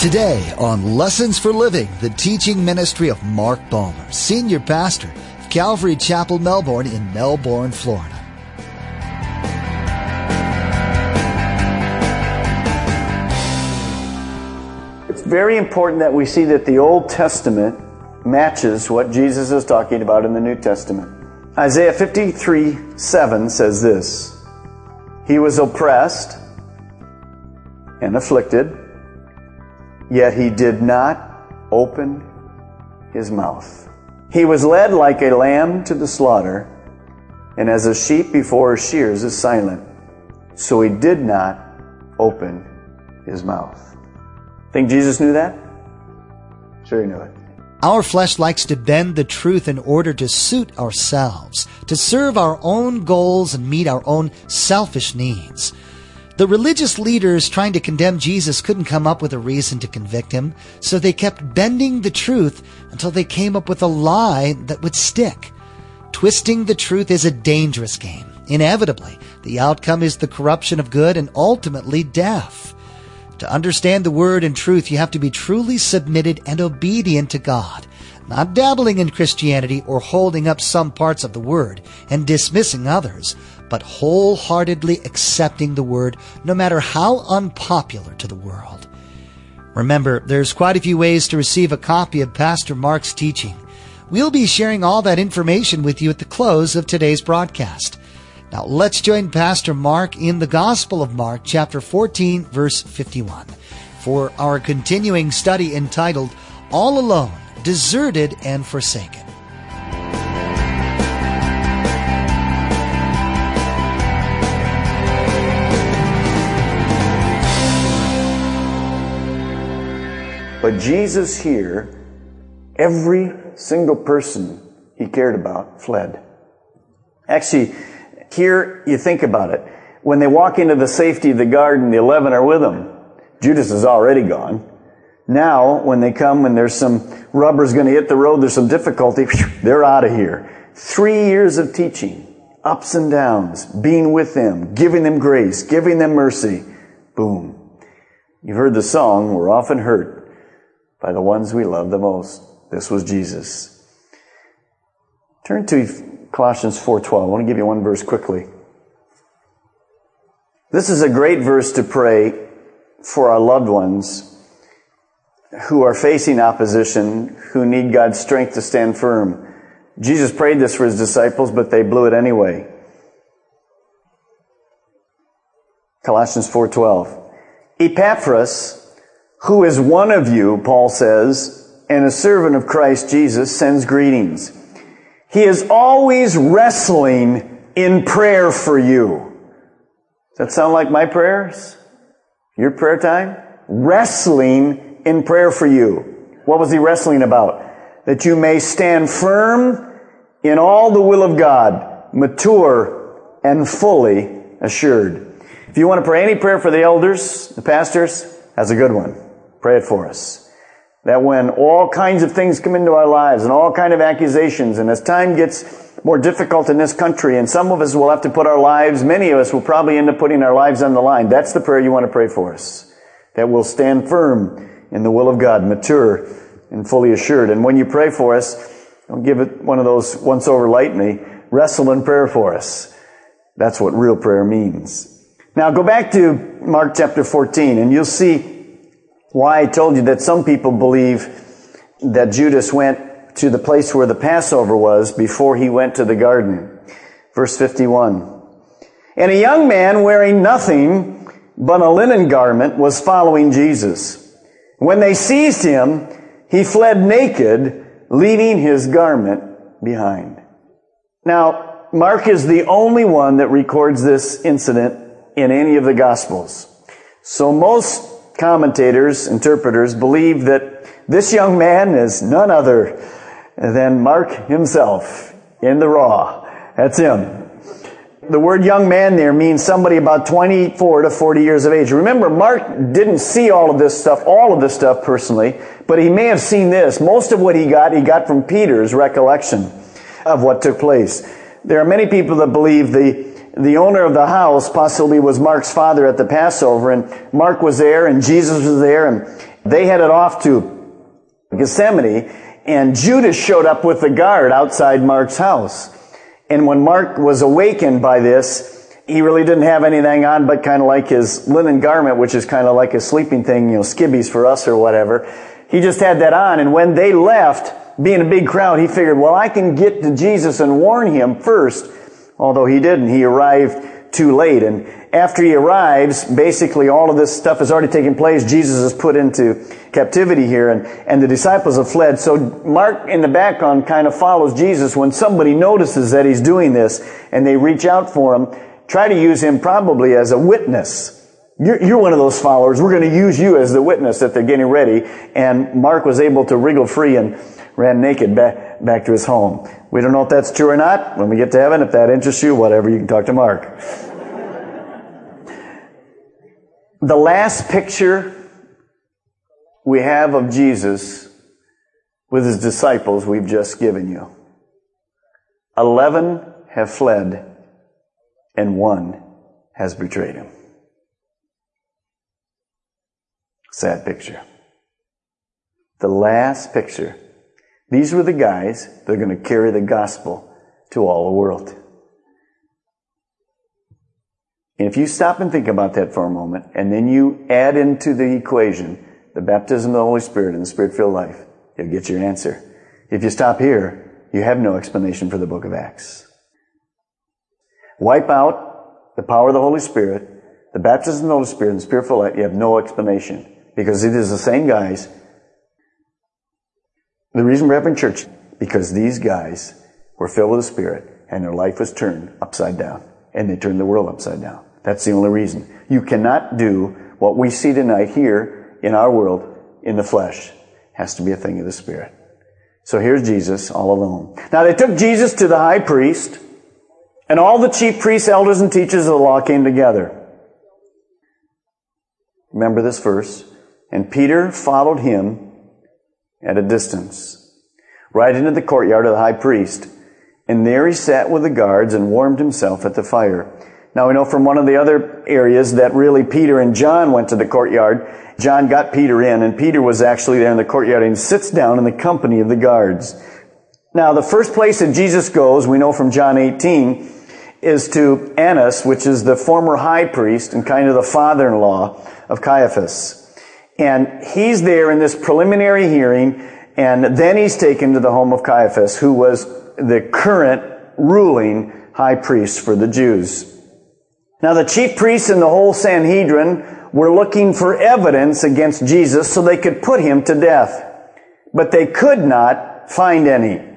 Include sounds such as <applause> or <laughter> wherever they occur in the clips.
Today on Lessons for Living, the teaching ministry of Mark Balmer, Senior Pastor of Calvary Chapel, Melbourne in Melbourne, Florida. It's very important that we see that the Old Testament matches what Jesus is talking about in the New Testament. Isaiah 53 7 says this He was oppressed and afflicted yet he did not open his mouth. He was led like a lamb to the slaughter, and as a sheep before her shears is silent. So he did not open his mouth. Think Jesus knew that? Sure he knew it. Our flesh likes to bend the truth in order to suit ourselves, to serve our own goals and meet our own selfish needs. The religious leaders trying to condemn Jesus couldn't come up with a reason to convict him, so they kept bending the truth until they came up with a lie that would stick. Twisting the truth is a dangerous game. Inevitably, the outcome is the corruption of good and ultimately death. To understand the word and truth, you have to be truly submitted and obedient to God, not dabbling in Christianity or holding up some parts of the word and dismissing others, but wholeheartedly accepting the word, no matter how unpopular to the world. Remember, there's quite a few ways to receive a copy of Pastor Mark's teaching. We'll be sharing all that information with you at the close of today's broadcast. Now let's join Pastor Mark in the Gospel of Mark, chapter 14, verse 51, for our continuing study entitled All Alone, Deserted and Forsaken. But Jesus here, every single person he cared about fled. Actually, here you think about it. When they walk into the safety of the garden, the eleven are with them. Judas is already gone. Now, when they come, when there's some rubber's going to hit the road, there's some difficulty, <laughs> they're out of here. Three years of teaching, ups and downs, being with them, giving them grace, giving them mercy. Boom. You've heard the song, we're often hurt, by the ones we love the most. This was Jesus. Turn to Colossians 4:12. I want to give you one verse quickly. This is a great verse to pray for our loved ones who are facing opposition, who need God's strength to stand firm. Jesus prayed this for his disciples, but they blew it anyway. Colossians 4:12. Epaphras who is one of you, Paul says, and a servant of Christ Jesus, sends greetings. He is always wrestling in prayer for you. Does that sound like my prayers? Your prayer time? Wrestling in prayer for you. What was he wrestling about? That you may stand firm in all the will of God, mature and fully assured. If you want to pray any prayer for the elders, the pastors, that's a good one. Pray it for us. That when all kinds of things come into our lives and all kind of accusations, and as time gets more difficult in this country, and some of us will have to put our lives, many of us will probably end up putting our lives on the line. That's the prayer you want to pray for us. That we'll stand firm in the will of God, mature and fully assured. And when you pray for us, don't give it one of those once over lightly. Wrestle in prayer for us. That's what real prayer means. Now go back to Mark chapter 14 and you'll see why I told you that some people believe that Judas went to the place where the Passover was before he went to the garden. Verse 51. And a young man wearing nothing but a linen garment was following Jesus. When they seized him, he fled naked, leaving his garment behind. Now, Mark is the only one that records this incident in any of the Gospels. So most commentators, interpreters believe that this young man is none other than Mark himself in the raw. That's him. The word young man there means somebody about 24 to 40 years of age. Remember, Mark didn't see all of this stuff, all of this stuff personally, but he may have seen this. Most of what he got, he got from Peter's recollection of what took place. There are many people that believe the the owner of the house possibly was Mark's father at the Passover, and Mark was there, and Jesus was there, and, they headed off to Gethsemane, and Judas showed up with the guard outside Mark's house. And when Mark was awakened by this, he really didn't have anything on but kind of like his linen garment, which is kind of like a sleeping thing, you know, skibbies for us or whatever. He just had that on. And when they left, being a big crowd, he figured, well, I can get to Jesus and warn him first. Although he didn't. He arrived too late. And after he arrives, basically all of this stuff has already taken place. Jesus is put into captivity here and, and the disciples have fled. So Mark in the background kind of follows Jesus when somebody notices that he's doing this and they reach out for him try to use him probably as a witness. You're, you're one of those followers. We're going to use you as the witness that they're getting ready. And Mark was able to wriggle free and ran naked back, back to his home. We don't know if that's true or not. When we get to heaven, if that interests you, whatever, you can talk to Mark. the last picture we have of Jesus with his disciples we've just given you. Eleven have fled and one has betrayed him. Sad picture. The last picture. These were the guys that are going to carry the gospel to all the world. And if you stop and think about that for a moment, and then you add into the equation the baptism of the Holy Spirit and the Spirit filled life, you'll get your answer. If you stop here, you have no explanation for the book of Acts. Wipe out the power of the Holy Spirit, the baptism of the Holy Spirit, and the Spirit filled life, You have no explanation because it is the same guys. The reason we're having church, because these guys were filled with the Spirit and their life was turned upside down and they turned the world upside down. That's the only reason. You cannot do what we see tonight here in our world in the flesh. It has to be a thing of the Spirit. So here's Jesus all alone. Now they took Jesus to the high priest and all the chief priests, elders, and teachers of the law came together. Remember this verse. And Peter followed him at a distance, right into the courtyard of the high priest. And there he sat with the guards and warmed himself at the fire. Now we know from one of the other areas that really Peter and John went to the courtyard. John got Peter in, and Peter was actually there in the courtyard and sits down in the company of the guards. Now the first place that Jesus goes, we know from John 18, is to Annas, which is the former high priest and kind of the father-in-law of Caiaphas. And he's there in this preliminary hearing, and then he's taken to the home of Caiaphas, who was the current ruling high priest for the Jews. Now the chief priests and the whole Sanhedrin were looking for evidence against Jesus so they could put him to death. But they could not find any.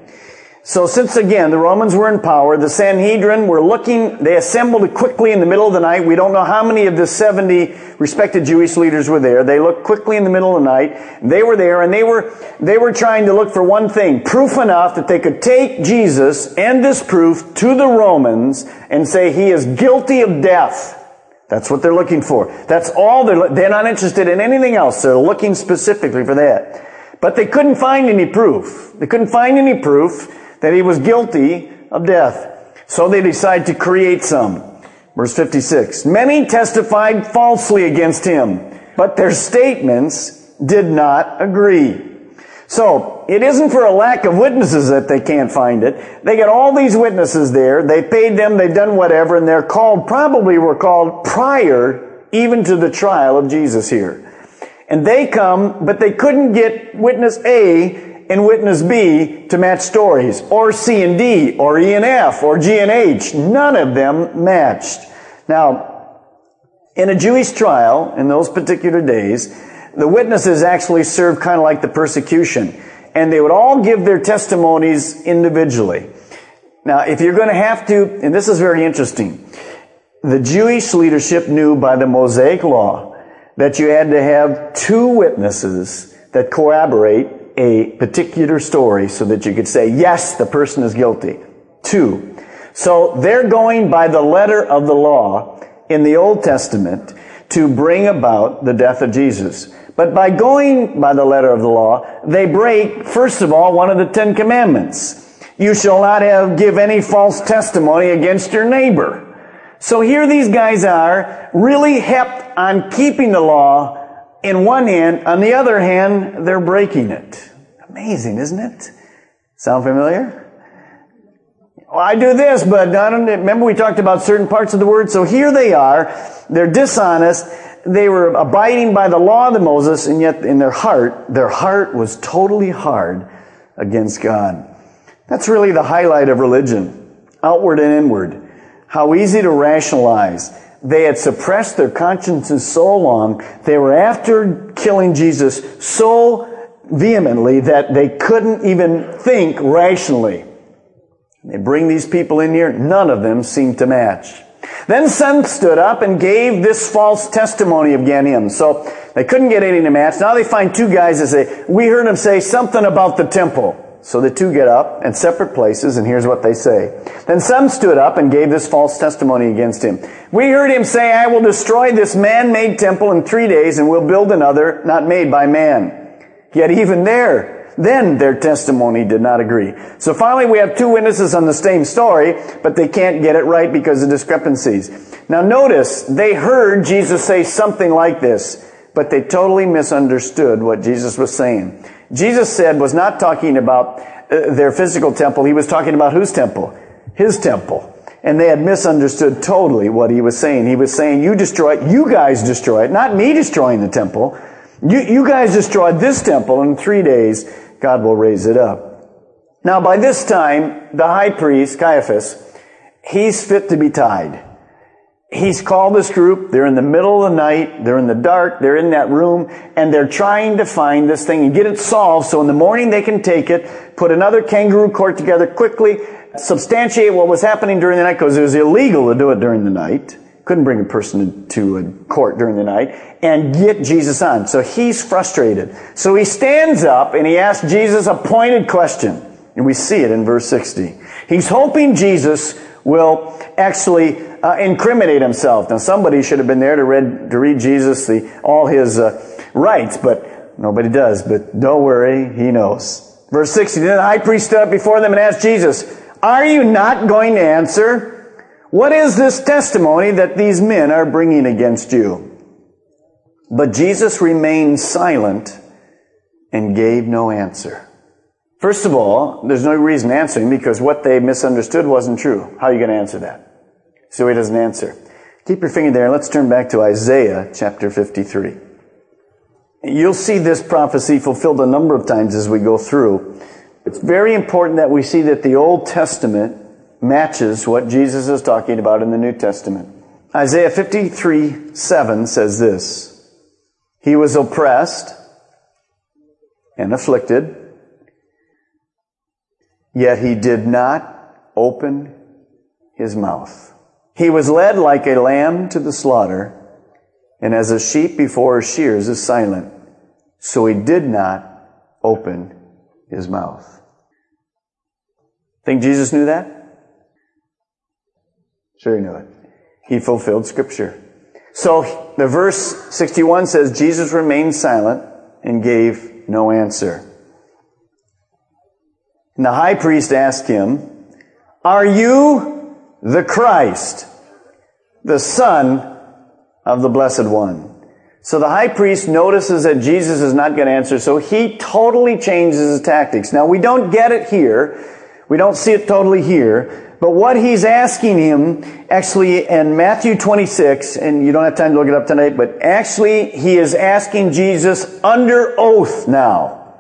So since again, the Romans were in power, the Sanhedrin were looking, they assembled quickly in the middle of the night. We don't know how many of the 70 respected Jewish leaders were there. They looked quickly in the middle of the night. They were there and they were, they were trying to look for one thing, proof enough that they could take Jesus and this proof to the Romans and say he is guilty of death. That's what they're looking for. That's all they're, they're not interested in anything else. They're looking specifically for that. But they couldn't find any proof. They couldn't find any proof that he was guilty of death. So they decide to create some. Verse 56. Many testified falsely against him, but their statements did not agree. So, it isn't for a lack of witnesses that they can't find it. They get all these witnesses there, they paid them, they've done whatever, and they're called, probably were called prior even to the trial of Jesus here. And they come, but they couldn't get witness A and witness B to match stories, or C and D, or E and F, or G and H. None of them matched. Now, in a Jewish trial, in those particular days, the witnesses actually served kind of like the persecution. And they would all give their testimonies individually. Now, if you're going to have to, and this is very interesting, the Jewish leadership knew by the Mosaic law that you had to have two witnesses that corroborate a particular story so that you could say, yes, the person is guilty. Two. So they're going by the letter of the law in the Old Testament to bring about the death of Jesus. But by going by the letter of the law, they break, first of all, one of the Ten Commandments. You shall not have, give any false testimony against your neighbor. So here these guys are, really hept on keeping the law, in one hand, on the other hand, they're breaking it. Amazing, isn't it? Sound familiar? Well, I do this, but I don't, remember we talked about certain parts of the word. So here they are. They're dishonest. They were abiding by the law of Moses, and yet in their heart, their heart was totally hard against God. That's really the highlight of religion. Outward and inward. How easy to rationalize. They had suppressed their consciences so long, they were after killing Jesus so vehemently that they couldn't even think rationally. They bring these people in here, none of them seem to match. Then some stood up and gave this false testimony against him. So they couldn't get any to match. Now they find two guys that say, we heard him say something about the temple. So the two get up in separate places, and here's what they say. Then some stood up and gave this false testimony against him. We heard him say, I will destroy this man-made temple in three days and will build another not made by man. Yet even there, then their testimony did not agree. So finally we have two witnesses on the same story, but they can't get it right because of discrepancies. Now notice, they heard Jesus say something like this, but they totally misunderstood what Jesus was saying. Jesus said was not talking about uh, their physical temple, he was talking about whose temple? His temple. And they had misunderstood totally what he was saying. He was saying, you destroy it, you guys destroy it, not me destroying the temple. You, you guys destroyed this temple in three days. God will raise it up. Now, by this time, the high priest, Caiaphas, he's fit to be tied. He's called this group. They're in the middle of the night. They're in the dark. They're in that room and they're trying to find this thing and get it solved so in the morning they can take it, put another kangaroo court together quickly, substantiate what was happening during the night because it was illegal to do it during the night couldn't bring a person to a court during the night and get Jesus on. So he's frustrated. So he stands up and he asks Jesus a pointed question. And we see it in verse 60. He's hoping Jesus will actually uh, incriminate himself. Now somebody should have been there to read, to read Jesus the, all his uh, rights, but nobody does. But don't worry, he knows. Verse 60, then the high priest stood up before them and asked Jesus, are you not going to answer? What is this testimony that these men are bringing against you? But Jesus remained silent and gave no answer. First of all, there's no reason answering because what they misunderstood wasn't true. How are you going to answer that? So he doesn't answer. Keep your finger there. Let's turn back to Isaiah chapter 53. You'll see this prophecy fulfilled a number of times as we go through. It's very important that we see that the Old Testament matches what Jesus is talking about in the New Testament. Isaiah 53 7 says this He was oppressed and afflicted, yet he did not open his mouth. He was led like a lamb to the slaughter, and as a sheep before her shears is silent, so he did not open his mouth. Think Jesus knew that? Sure he knew it. He fulfilled scripture. So the verse 61 says, Jesus remained silent and gave no answer. And the high priest asked him, Are you the Christ, the Son of the Blessed One? So the high priest notices that Jesus is not going to answer, so he totally changes his tactics. Now we don't get it here. We don't see it totally here. But what he's asking him, actually in Matthew 26, and you don't have time to look it up tonight, but actually he is asking Jesus under oath now.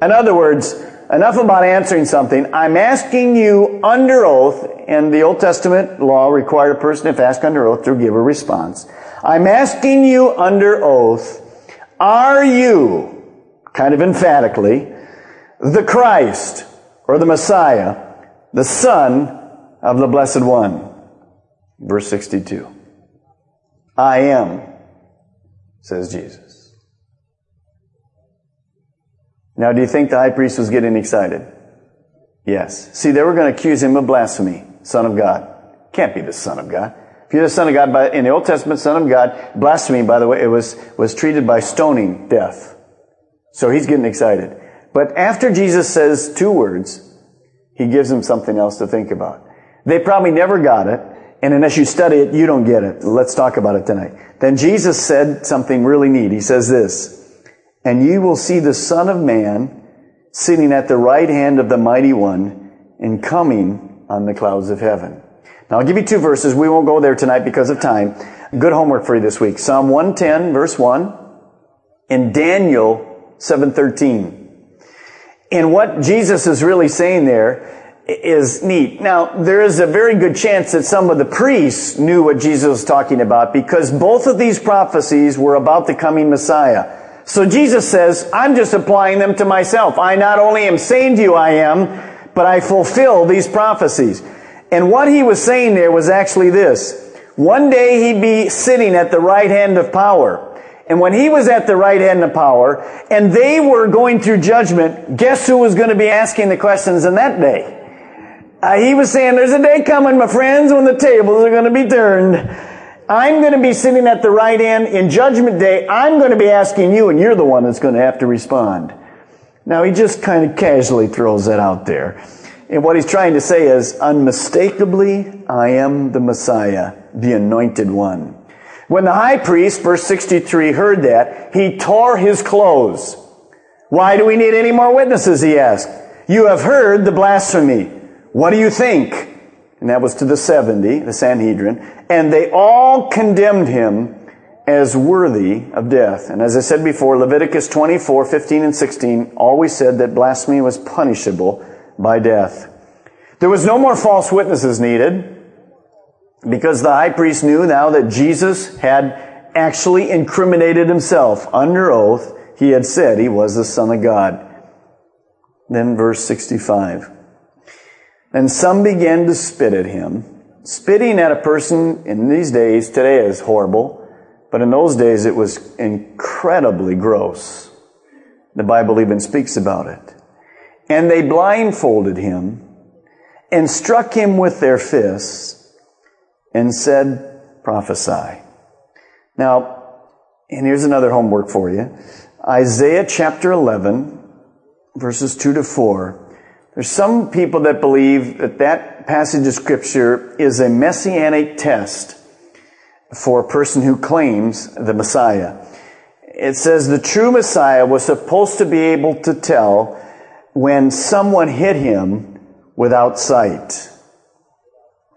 In other words, enough about answering something. I'm asking you under oath, and the Old Testament law required a person, if asked under oath, to give a response. I'm asking you under oath, are you, kind of emphatically, the Christ or the Messiah the Son of the Blessed One. Verse 62. I am, says Jesus. Now, do you think the high priest was getting excited? Yes. See, they were going to accuse him of blasphemy. Son of God. Can't be the Son of God. If you're the Son of God, by, in the Old Testament, Son of God, blasphemy, by the way, it was, was treated by stoning, death. So he's getting excited. But after Jesus says two words, he gives them something else to think about. They probably never got it, And unless you study it, you don't get it. Let's talk about it tonight. Then Jesus said something really neat. He says this, and you will see the Son of Man sitting at the right hand of the Mighty One and coming on the clouds of heaven. Now I'll give you two verses. We won't go there tonight because of time. Good homework for you this week. Psalm 110 verse 1 and Daniel 713. And what Jesus is really saying there is neat. Now, there is a very good chance that some of the priests knew what Jesus was talking about because both of these prophecies were about the coming Messiah. So Jesus says, I'm just applying them to myself. I not only am saying to you I am, but I fulfill these prophecies. And what he was saying there was actually this. One day he'd be sitting at the right hand of power. And when he was at the right hand of power, and they were going through judgment, guess who was going to be asking the questions in that day? Uh, he was saying, there's a day coming, my friends, when the tables are going to be turned. I'm going to be sitting at the right hand in judgment day. I'm going to be asking you, and you're the one that's going to have to respond. Now, he just kind of casually throws that out there. And what he's trying to say is, unmistakably, I am the Messiah, the anointed one. When the high priest, verse 63, heard that, he tore his clothes. Why do we need any more witnesses? He asked. You have heard the blasphemy. What do you think? And that was to the 70, the Sanhedrin. And they all condemned him as worthy of death. And as I said before, Leviticus 24, 15, and 16 always said that blasphemy was punishable by death. There was no more false witnesses needed because the high priest knew now that Jesus had actually incriminated himself under oath. He had said he was the Son of God. Then verse 65. And some began to spit at him. Spitting at a person in these days, today is horrible, but in those days it was incredibly gross. The Bible even speaks about it. And they blindfolded him and struck him with their fists and said, prophesy. Now, and here's another homework for you. Isaiah chapter 11, verses 2 to 4. There's some people that believe that that passage of scripture is a messianic test for a person who claims the Messiah. It says the true Messiah was supposed to be able to tell when someone hit him without sight.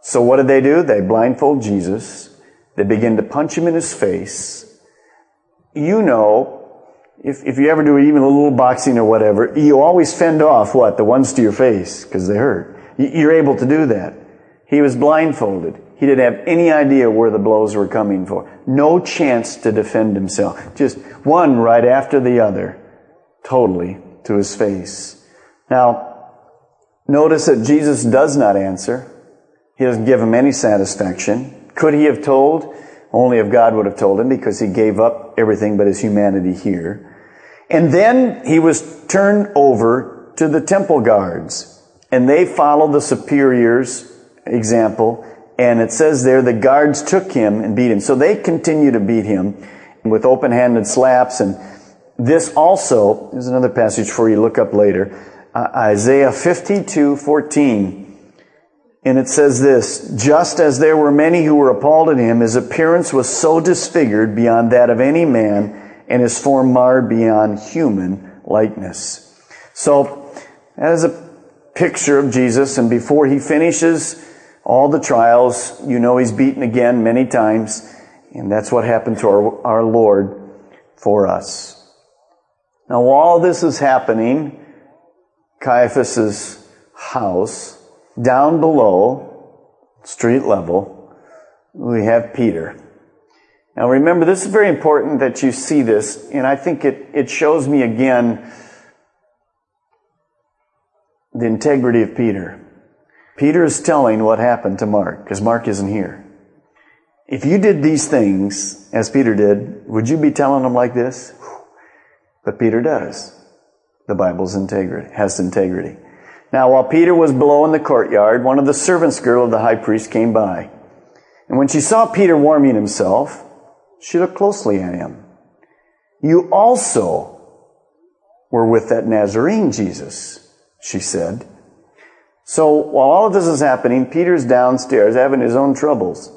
So what did they do? They blindfold Jesus. They begin to punch him in his face. You know, if, if you ever do even a little boxing or whatever, you always fend off what? The ones to your face, because they hurt. You're able to do that. He was blindfolded. He didn't have any idea where the blows were coming for. No chance to defend himself. Just one right after the other, totally to his face. Now, notice that Jesus does not answer. He doesn't give him any satisfaction. Could he have told? Only if God would have told him because he gave up everything but his humanity here. And then he was turned over to the temple guards and they followed the superior's example. And it says there the guards took him and beat him. So they continue to beat him with open-handed slaps. And this also, there's another passage for you look up later. Uh, Isaiah 52, 14. And it says this, just as there were many who were appalled at him, his appearance was so disfigured beyond that of any man, and his form marred beyond human likeness. So, that is a picture of Jesus, and before he finishes all the trials, you know he's beaten again many times, and that's what happened to our, our Lord for us. Now, while this is happening, Caiaphas's house, down below, street level, we have Peter. Now remember, this is very important that you see this, and I think it, it shows me again the integrity of Peter. Peter is telling what happened to Mark, because Mark isn't here. If you did these things, as Peter did, would you be telling them like this? But Peter does. The Bible's integrity, has integrity. Now, while Peter was below in the courtyard, one of the servants' girl of the high priest came by. And when she saw Peter warming himself, she looked closely at him. You also were with that Nazarene Jesus, she said. So while all of this is happening, Peter's downstairs having his own troubles.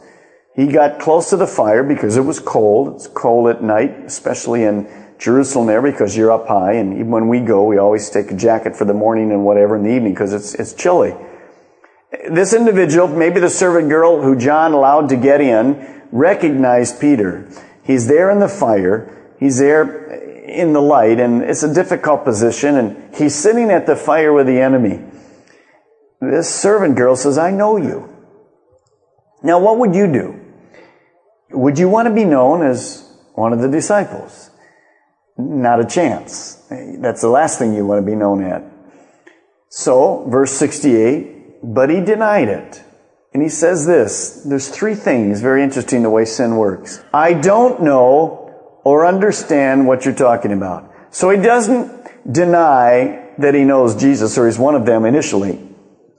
He got close to the fire because it was cold. It's cold at night, especially in Jerusalem there because you're up high. And even when we go, we always take a jacket for the morning and whatever in the evening because it's, it's chilly. This individual, maybe the servant girl who John allowed to get in, recognized Peter. He's there in the fire. He's there in the light and it's a difficult position and he's sitting at the fire with the enemy. This servant girl says, I know you. Now what would you do? Would you want to be known as one of the disciples? Not a chance. That's the last thing you want to be known at. So, verse 68, but he denied it. And he says this, there's three things very interesting the way sin works. I don't know or understand what you're talking about. So he doesn't deny that he knows Jesus or he's one of them initially.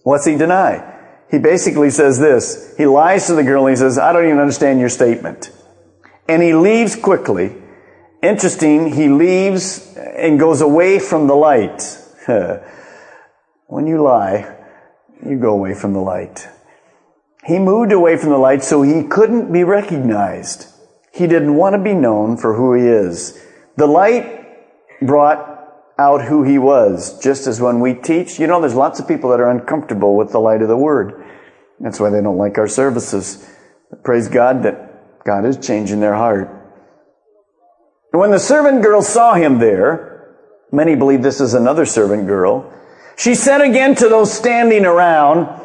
What's he deny? He basically says this. He lies to the girl and he says, I don't even understand your statement. And he leaves quickly. Interesting, he leaves and goes away from the light. <laughs> when you lie, you go away from the light. He moved away from the light so he couldn't be recognized. He didn't want to be known for who he is. The light brought out who he was, just as when we teach, you know, there's lots of people that are uncomfortable with the light of the word. That's why they don't like our services. Praise God that God is changing their heart. When the servant girl saw him there, many believe this is another servant girl, she said again to those standing around,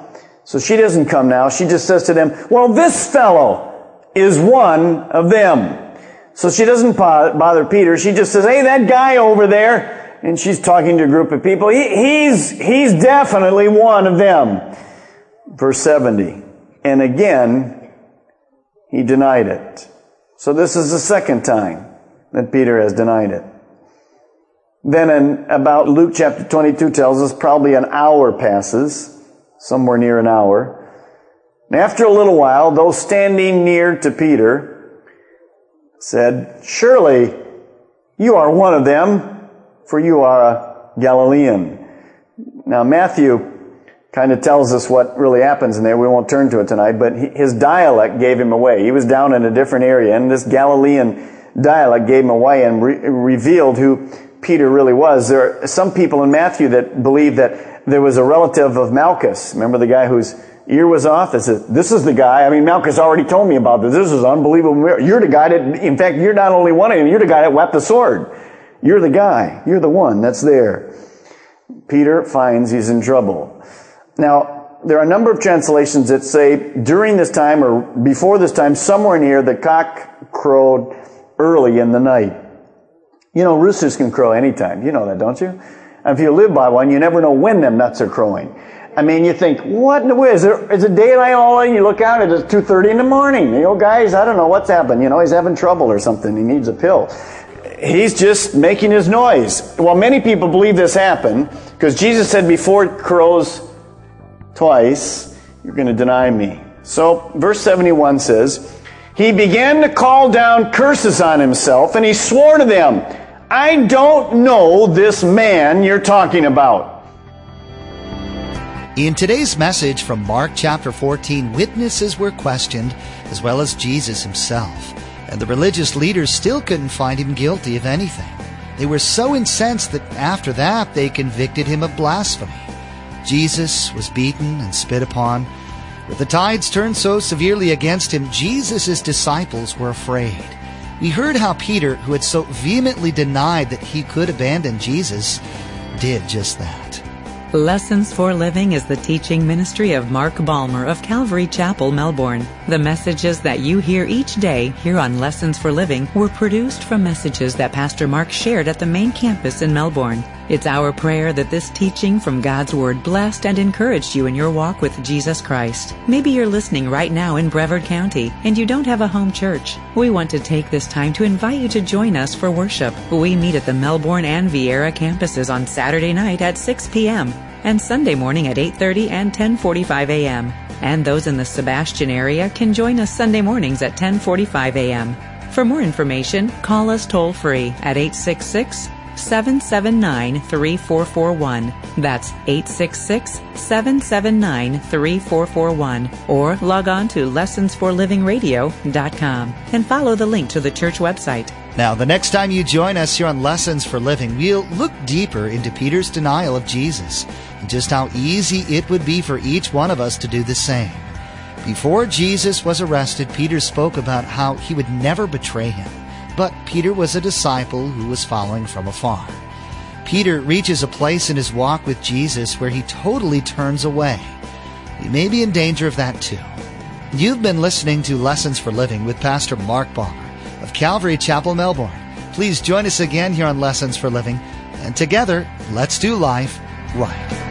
so she doesn't come now, she just says to them, well, this fellow is one of them. So she doesn't bother Peter. She just says, hey, that guy over there, and she's talking to a group of people. He, he's, he's definitely one of them. Verse 70. And again, he denied it. So this is the second time that Peter has denied it. Then in about Luke chapter 22 tells us probably an hour passes, somewhere near an hour. And after a little while, those standing near to Peter said, surely you are one of them for you are a Galilean. Now, Matthew kind of tells us what really happens in there. We won't turn to it tonight, but his dialect gave him away. He was down in a different area, and this Galilean dialect gave him away and re- revealed who Peter really was. There are some people in Matthew that believe that there was a relative of Malchus. Remember the guy whose ear was off? This is, this is the guy. I mean, Malchus already told me about this. This is unbelievable. You're the guy that, in fact, you're not only one of them, you're the guy that wept the sword. You're the guy. You're the one that's there. Peter finds he's in trouble. Now, there are a number of translations that say during this time or before this time, somewhere near, the cock crowed early in the night. You know, roosters can crow anytime. You know that, don't you? And if you live by one, you never know when them nuts are crowing. I mean, you think, what in the way? Is, there, is it daylight all and you look out, it's 2.30 in the morning. You know, guys, I don't know what's happened. You know, he's having trouble or something. He needs a pill he's just making his noise. Well, many people believe this happened because Jesus said, before it crows twice, you're going to deny me. So, verse 71 says, He began to call down curses on himself, and he swore to them, I don't know this man you're talking about. In today's message from Mark chapter 14, witnesses were questioned, as well as Jesus himself and the religious leaders still couldn't find him guilty of anything. They were so incensed that after that they convicted him of blasphemy. Jesus was beaten and spit upon. With the tides turned so severely against him, Jesus' disciples were afraid. We heard how Peter, who had so vehemently denied that he could abandon Jesus, did just that. Lessons for Living is the teaching ministry of Mark Balmer of Calvary Chapel, Melbourne. The messages that you hear each day here on Lessons for Living were produced from messages that Pastor Mark shared at the main campus in Melbourne. It's our prayer that this teaching from God's Word blessed and encouraged you in your walk with Jesus Christ. Maybe you're listening right now in Brevard County and you don't have a home church. We want to take this time to invite you to join us for worship. We meet at the Melbourne and Viera campuses on Saturday night at 6 p.m. and Sunday morning at 8:30 and 10:45 a.m. And those in the Sebastian area can join us Sunday mornings at 10:45 a.m. For more information, call us toll free at 866 779 3441. That's 866 779 3441. Or log on to lessonsforlivingradio.com and follow the link to the church website. Now, the next time you join us here on Lessons for Living, we'll look deeper into Peter's denial of Jesus and just how easy it would be for each one of us to do the same. Before Jesus was arrested, Peter spoke about how he would never betray him. But Peter was a disciple who was following from afar. Peter reaches a place in his walk with Jesus where he totally turns away. We may be in danger of that too. You've been listening to Lessons for Living with Pastor Mark Balmer of Calvary Chapel, Melbourne. Please join us again here on Lessons for Living, and together, let's do life right.